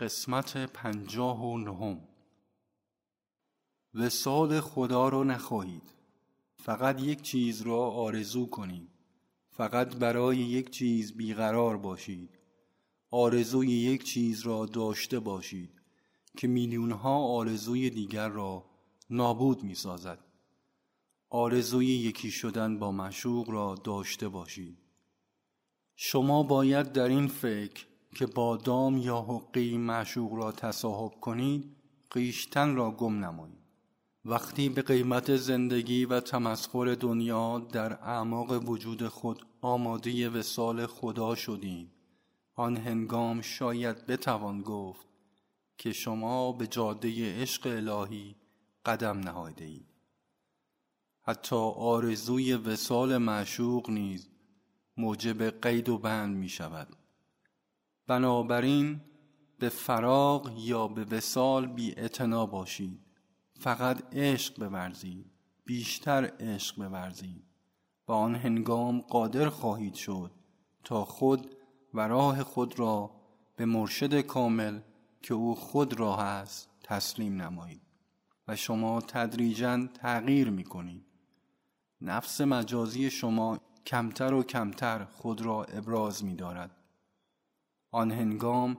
قسمت پنجاه و نهم. وسال خدا را نخواهید. فقط یک چیز را آرزو کنید. فقط برای یک چیز بیقرار باشید. آرزوی یک چیز را داشته باشید که میلیون ها آرزوی دیگر را نابود می سازد آرزوی یکی شدن با مشوق را داشته باشید. شما باید در این فکر که با دام یا حقی معشوق را تصاحب کنید قیشتن را گم نمایید. وقتی به قیمت زندگی و تمسخر دنیا در اعماق وجود خود آماده وسال خدا شدید آن هنگام شاید بتوان گفت که شما به جاده عشق الهی قدم نهاده اید. حتی آرزوی وسال معشوق نیز موجب قید و بند می شود بنابراین به فراغ یا به وسال بی باشید. فقط عشق بورزید. بیشتر عشق بورزید. و آن هنگام قادر خواهید شد تا خود و راه خود را به مرشد کامل که او خود راه است تسلیم نمایید و شما تدریجا تغییر می کنید نفس مجازی شما کمتر و کمتر خود را ابراز می دارد آن هنگام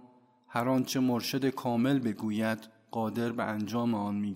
هر آنچه مرشد کامل بگوید قادر به انجام آن می